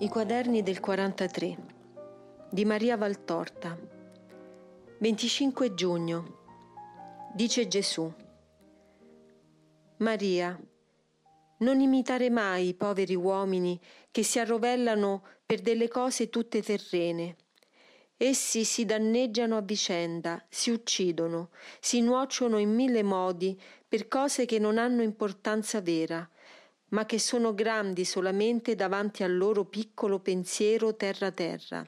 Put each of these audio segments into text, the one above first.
I quaderni del 43 di Maria Valtorta. 25 giugno. Dice Gesù Maria, non imitare mai i poveri uomini che si arrovellano per delle cose tutte terrene. Essi si danneggiano a vicenda, si uccidono, si nuociono in mille modi per cose che non hanno importanza vera, ma che sono grandi solamente davanti al loro piccolo pensiero terra-terra.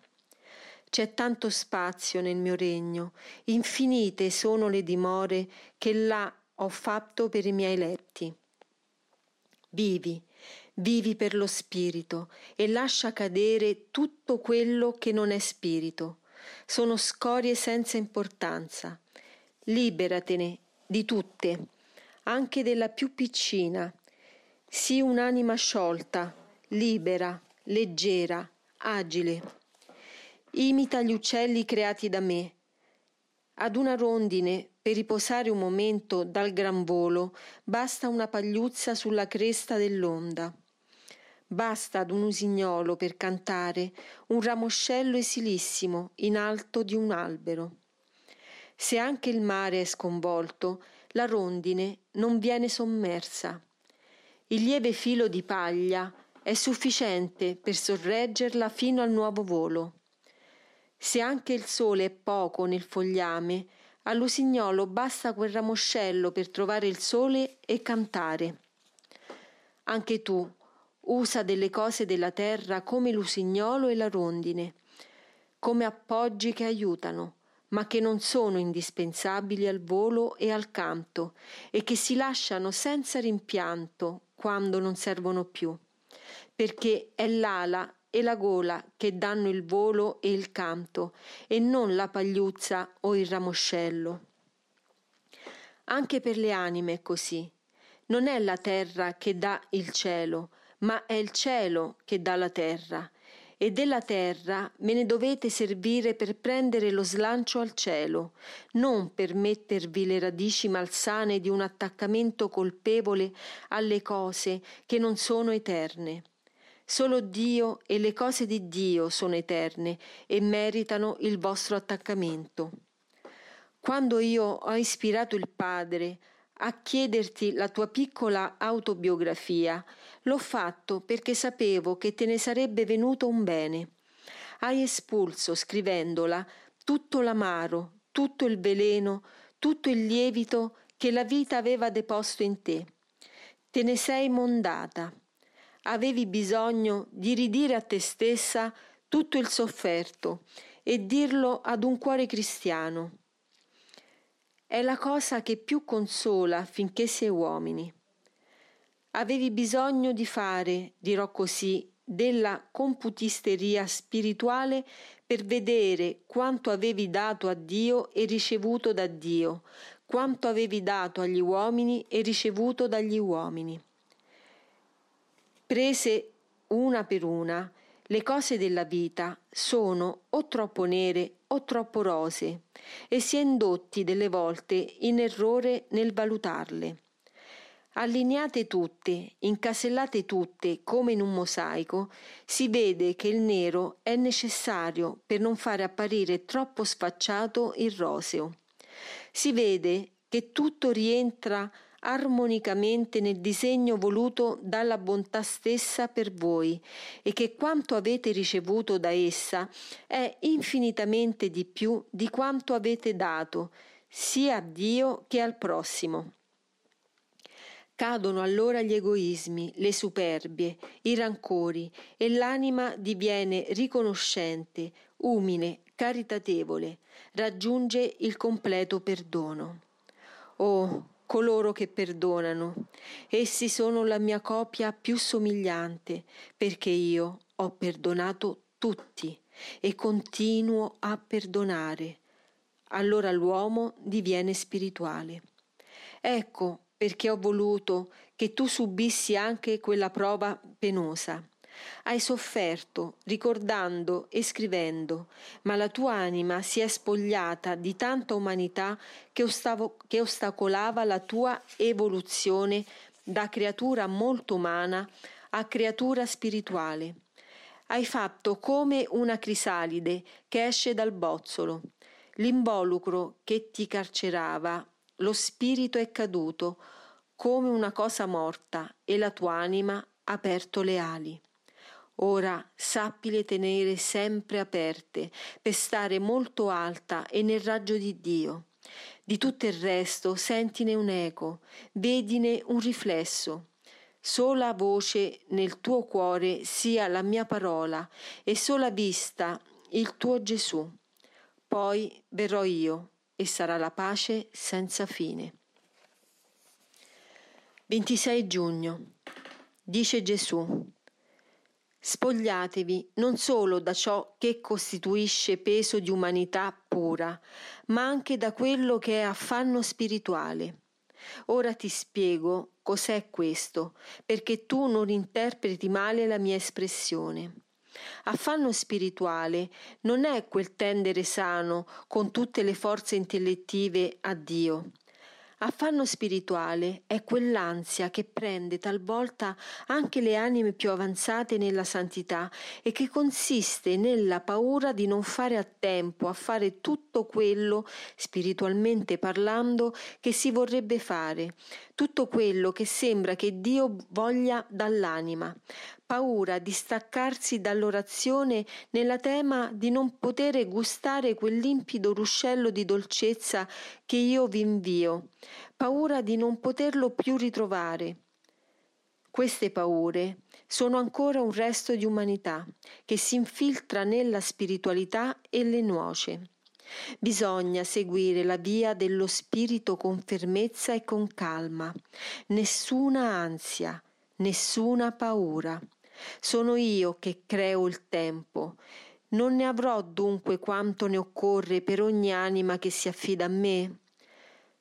C'è tanto spazio nel mio regno, infinite sono le dimore che là ho fatto per i miei letti. Vivi, vivi per lo spirito e lascia cadere tutto quello che non è spirito. Sono scorie senza importanza. Liberatene di tutte, anche della più piccina, Sii un'anima sciolta, libera, leggera, agile. Imita gli uccelli creati da me. Ad una rondine, per riposare un momento dal gran volo, basta una pagliuzza sulla cresta dell'onda. Basta ad un usignolo per cantare un ramoscello esilissimo in alto di un albero. Se anche il mare è sconvolto, la rondine non viene sommersa il lieve filo di paglia è sufficiente per sorreggerla fino al nuovo volo. Se anche il sole è poco nel fogliame, all'usignolo basta quel ramoscello per trovare il sole e cantare. Anche tu usa delle cose della terra come l'usignolo e la rondine, come appoggi che aiutano, ma che non sono indispensabili al volo e al canto e che si lasciano senza rimpianto quando non servono più, perché è l'ala e la gola che danno il volo e il canto, e non la pagliuzza o il ramoscello. Anche per le anime è così. Non è la terra che dà il cielo, ma è il cielo che dà la terra, e della terra me ne dovete servire per prendere lo slancio al cielo, non per mettervi le radici malsane di un attaccamento colpevole alle cose che non sono eterne. Solo Dio e le cose di Dio sono eterne e meritano il vostro attaccamento. Quando io ho ispirato il Padre a chiederti la tua piccola autobiografia, l'ho fatto perché sapevo che te ne sarebbe venuto un bene. Hai espulso, scrivendola, tutto l'amaro, tutto il veleno, tutto il lievito che la vita aveva deposto in te. Te ne sei mondata. Avevi bisogno di ridire a te stessa tutto il sofferto e dirlo ad un cuore cristiano. È la cosa che più consola finché si è uomini. Avevi bisogno di fare, dirò così, della computisteria spirituale per vedere quanto avevi dato a Dio e ricevuto da Dio, quanto avevi dato agli uomini e ricevuto dagli uomini. Prese una per una, le cose della vita sono o troppo nere o troppo rose e si è indotti delle volte in errore nel valutarle. Allineate tutte, incasellate tutte come in un mosaico, si vede che il nero è necessario per non fare apparire troppo sfacciato il roseo. Si vede che tutto rientra armonicamente nel disegno voluto dalla bontà stessa per voi e che quanto avete ricevuto da essa è infinitamente di più di quanto avete dato sia a Dio che al prossimo. Cadono allora gli egoismi, le superbie, i rancori e l'anima diviene riconoscente, umile, caritatevole, raggiunge il completo perdono. Oh, coloro che perdonano. Essi sono la mia copia più somigliante, perché io ho perdonato tutti e continuo a perdonare. Allora l'uomo diviene spirituale. Ecco perché ho voluto che tu subissi anche quella prova penosa hai sofferto, ricordando e scrivendo, ma la tua anima si è spogliata di tanta umanità che, ostavo, che ostacolava la tua evoluzione da creatura molto umana a creatura spirituale. Hai fatto come una crisalide che esce dal bozzolo. L'involucro che ti carcerava, lo spirito è caduto come una cosa morta e la tua anima ha aperto le ali. Ora sappile tenere sempre aperte per stare molto alta e nel raggio di Dio. Di tutto il resto sentine un eco, vedine un riflesso. Sola voce nel tuo cuore sia la mia parola e sola vista il tuo Gesù. Poi verrò io e sarà la pace senza fine. 26 giugno. Dice Gesù. Spogliatevi non solo da ciò che costituisce peso di umanità pura, ma anche da quello che è affanno spirituale. Ora ti spiego cos'è questo, perché tu non interpreti male la mia espressione. Affanno spirituale non è quel tendere sano con tutte le forze intellettive a Dio, Affanno spirituale è quell'ansia che prende talvolta anche le anime più avanzate nella santità e che consiste nella paura di non fare a tempo a fare tutto quello, spiritualmente parlando, che si vorrebbe fare, tutto quello che sembra che Dio voglia dall'anima, paura di staccarsi dall'orazione nella tema di non poter gustare quel limpido ruscello di dolcezza che io vi invio, paura di non poterlo più ritrovare. Queste paure sono ancora un resto di umanità che si infiltra nella spiritualità e le nuoce. Bisogna seguire la via dello spirito con fermezza e con calma, nessuna ansia, nessuna paura. Sono io che creo il tempo. Non ne avrò dunque quanto ne occorre per ogni anima che si affida a me?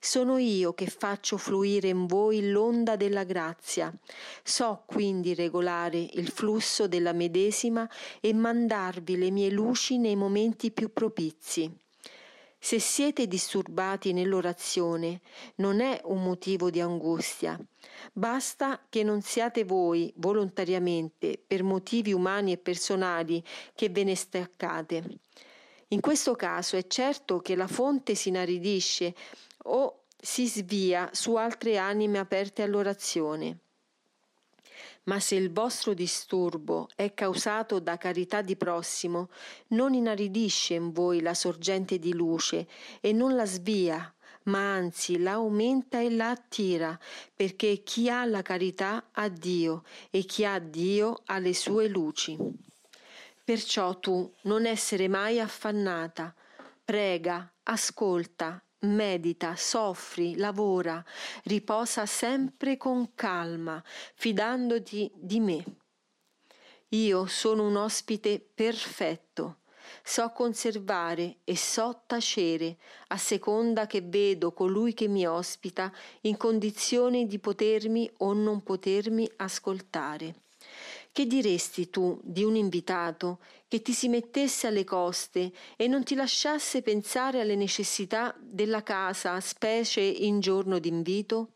Sono io che faccio fluire in voi l'onda della grazia. So quindi regolare il flusso della medesima e mandarvi le mie luci nei momenti più propizi. Se siete disturbati nell'orazione, non è un motivo di angustia. Basta che non siate voi volontariamente, per motivi umani e personali, che ve ne staccate. In questo caso è certo che la fonte si inaridisce o si svia su altre anime aperte all'orazione. Ma se il vostro disturbo è causato da carità di prossimo, non inaridisce in voi la sorgente di luce e non la svia, ma anzi la aumenta e la attira, perché chi ha la carità ha Dio e chi ha Dio ha le sue luci. Perciò tu non essere mai affannata, prega, ascolta, medita, soffri, lavora, riposa sempre con calma, fidandoti di me. Io sono un ospite perfetto, so conservare e so tacere, a seconda che vedo colui che mi ospita in condizione di potermi o non potermi ascoltare. Che diresti tu di un invitato che ti si mettesse alle coste e non ti lasciasse pensare alle necessità della casa, specie in giorno d'invito?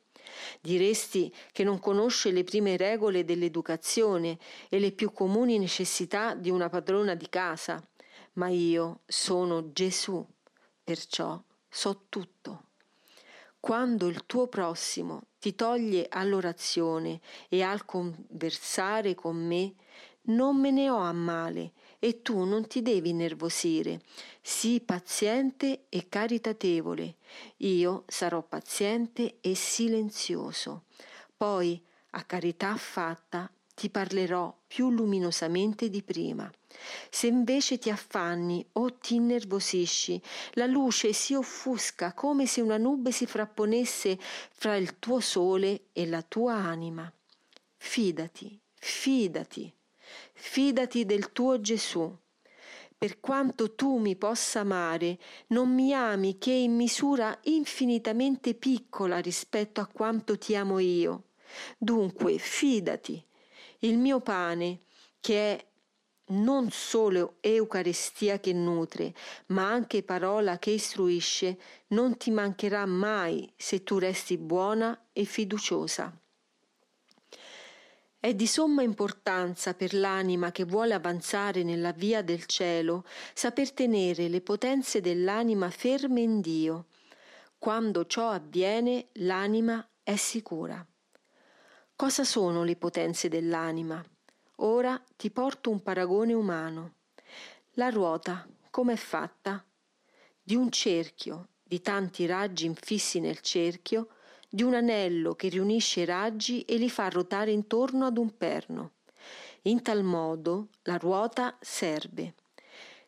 Diresti che non conosce le prime regole dell'educazione e le più comuni necessità di una padrona di casa, ma io sono Gesù, perciò so tutto. Quando il tuo prossimo ti toglie all'orazione e al conversare con me, non me ne ho a male e tu non ti devi nervosire. Sii paziente e caritatevole. Io sarò paziente e silenzioso. Poi, a carità fatta, ti parlerò più luminosamente di prima. Se invece ti affanni o ti innervosisci, la luce si offusca come se una nube si frapponesse fra il tuo sole e la tua anima. Fidati, fidati, fidati del tuo Gesù. Per quanto tu mi possa amare, non mi ami che in misura infinitamente piccola rispetto a quanto ti amo io. Dunque, fidati. Il mio pane, che è non solo Eucaristia che nutre, ma anche parola che istruisce, non ti mancherà mai se tu resti buona e fiduciosa. È di somma importanza per l'anima che vuole avanzare nella via del cielo saper tenere le potenze dell'anima ferme in Dio. Quando ciò avviene l'anima è sicura. Cosa sono le potenze dell'anima? Ora ti porto un paragone umano. La ruota, come è fatta? Di un cerchio, di tanti raggi infissi nel cerchio, di un anello che riunisce i raggi e li fa ruotare intorno ad un perno. In tal modo la ruota serve.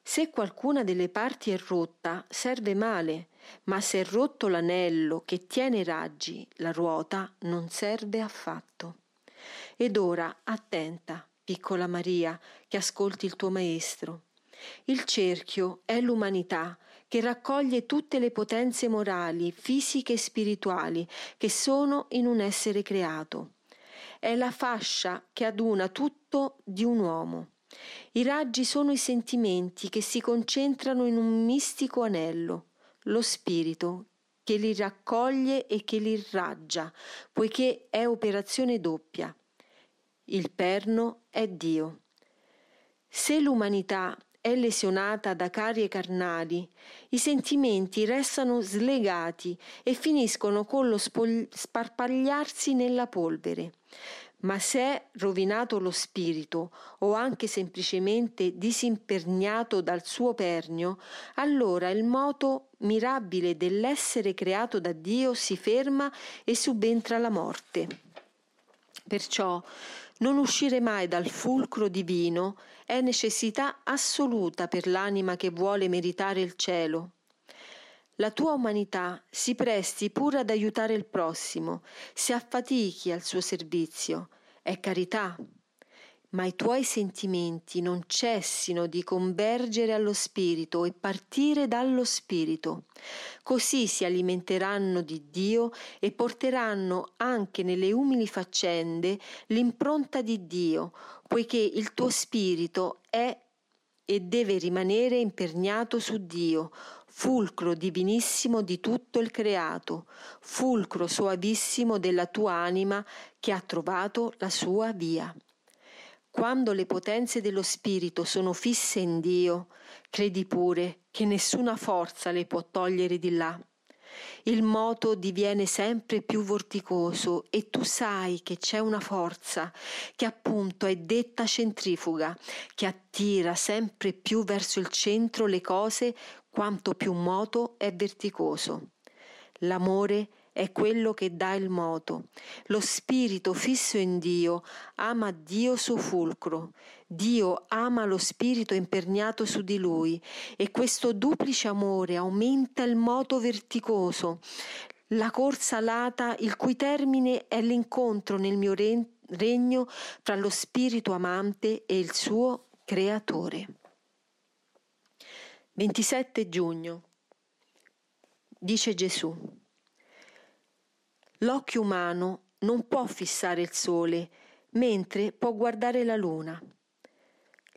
Se qualcuna delle parti è rotta, serve male, ma se è rotto l'anello che tiene i raggi, la ruota non serve affatto. Ed ora attenta, piccola Maria, che ascolti il tuo maestro. Il cerchio è l'umanità che raccoglie tutte le potenze morali, fisiche e spirituali che sono in un essere creato. È la fascia che aduna tutto di un uomo. I raggi sono i sentimenti che si concentrano in un mistico anello, lo spirito che li raccoglie e che li irraggia, poiché è operazione doppia. Il perno è Dio. Se l'umanità è lesionata da carie carnali, i sentimenti restano slegati e finiscono con lo spol- sparpagliarsi nella polvere. Ma se è rovinato lo spirito o anche semplicemente disimperniato dal suo pernio, allora il moto mirabile dell'essere creato da Dio si ferma e subentra la morte. Perciò non uscire mai dal fulcro divino è necessità assoluta per l'anima che vuole meritare il cielo. La tua umanità si presti pure ad aiutare il prossimo, si affatichi al suo servizio, è carità ma i tuoi sentimenti non cessino di convergere allo Spirito e partire dallo Spirito. Così si alimenteranno di Dio e porteranno anche nelle umili faccende l'impronta di Dio, poiché il tuo spirito è e deve rimanere imperniato su Dio, fulcro divinissimo di tutto il creato, fulcro soavissimo della tua anima che ha trovato la sua via. Quando le potenze dello Spirito sono fisse in Dio, credi pure che nessuna forza le può togliere di là. Il moto diviene sempre più vorticoso e tu sai che c'è una forza che appunto è detta centrifuga, che attira sempre più verso il centro le cose quanto più moto è verticoso. L'amore è quello che dà il moto. Lo spirito fisso in Dio ama Dio suo fulcro. Dio ama lo spirito imperniato su di lui e questo duplice amore aumenta il moto verticoso, la corsa alata il cui termine è l'incontro nel mio regno fra lo spirito amante e il suo creatore. 27 giugno. Dice Gesù. L'occhio umano non può fissare il sole, mentre può guardare la luna.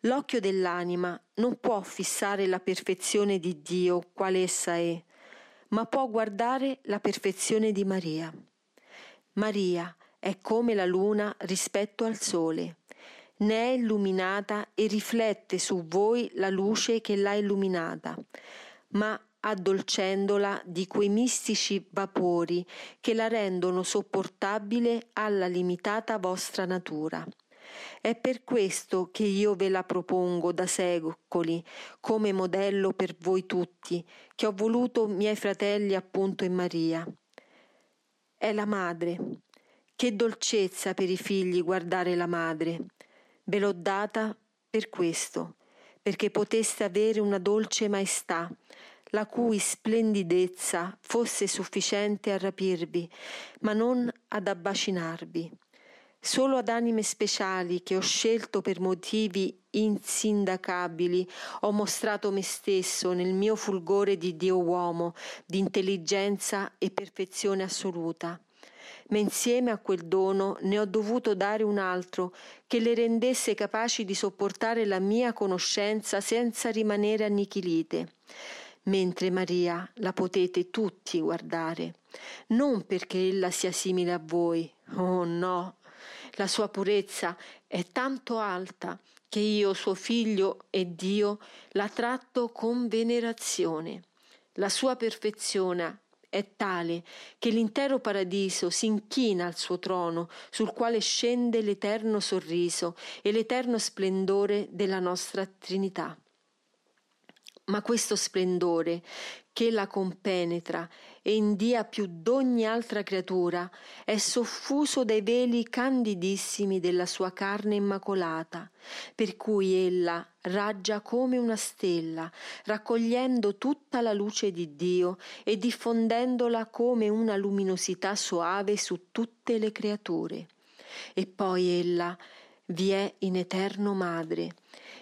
L'occhio dell'anima non può fissare la perfezione di Dio quale essa è, ma può guardare la perfezione di Maria. Maria è come la luna rispetto al sole, ne è illuminata e riflette su voi la luce che l'ha illuminata, ma addolcendola di quei mistici vapori che la rendono sopportabile alla limitata vostra natura. È per questo che io ve la propongo da secoli come modello per voi tutti, che ho voluto miei fratelli appunto in Maria. È la madre. Che dolcezza per i figli guardare la madre. Ve l'ho data per questo, perché poteste avere una dolce maestà, la cui splendidezza fosse sufficiente a rapirvi, ma non ad abbacinarvi. Solo ad anime speciali che ho scelto per motivi insindacabili ho mostrato me stesso nel mio fulgore di Dio uomo, di intelligenza e perfezione assoluta. Ma insieme a quel dono ne ho dovuto dare un altro che le rendesse capaci di sopportare la mia conoscenza senza rimanere annichilite mentre Maria la potete tutti guardare, non perché ella sia simile a voi, oh no, La sua purezza è tanto alta che io, suo figlio e Dio, la tratto con venerazione. La sua perfezione è tale che l'intero paradiso si inchina al suo trono, sul quale scende l'eterno sorriso e l'eterno splendore della nostra Trinità. Ma questo splendore che la compenetra e india più d'ogni altra creatura è soffuso dai veli candidissimi della sua carne immacolata, per cui ella raggia come una stella, raccogliendo tutta la luce di Dio e diffondendola come una luminosità soave su tutte le creature. E poi ella vi è in eterno madre,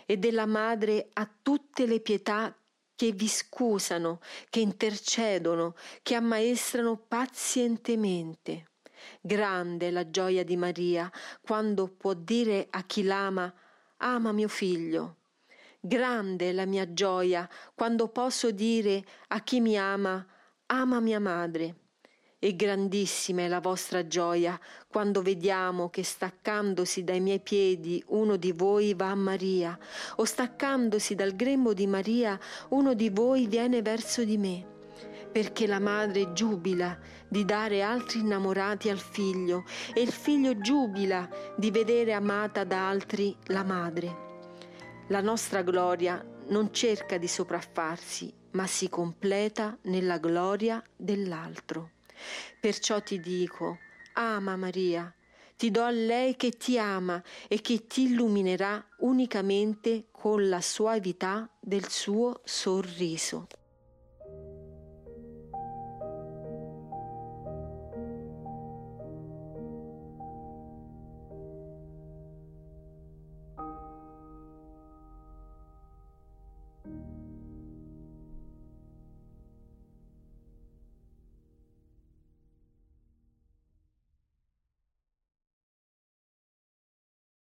e della madre a tutte le pietà che vi scusano, che intercedono, che ammaestrano pazientemente. Grande la gioia di Maria quando può dire a chi l'ama ama mio figlio. Grande la mia gioia quando posso dire a chi mi ama ama mia madre e grandissima è la vostra gioia quando vediamo che staccandosi dai miei piedi uno di voi va a Maria, o staccandosi dal grembo di Maria uno di voi viene verso di me perché la madre giubila di dare altri innamorati al figlio e il figlio giubila di vedere amata da altri la madre. La nostra gloria non cerca di sopraffarsi, ma si completa nella gloria dell'altro. Perciò ti dico, ama Maria, ti do a lei che ti ama e che ti illuminerà unicamente con la suavità del suo sorriso.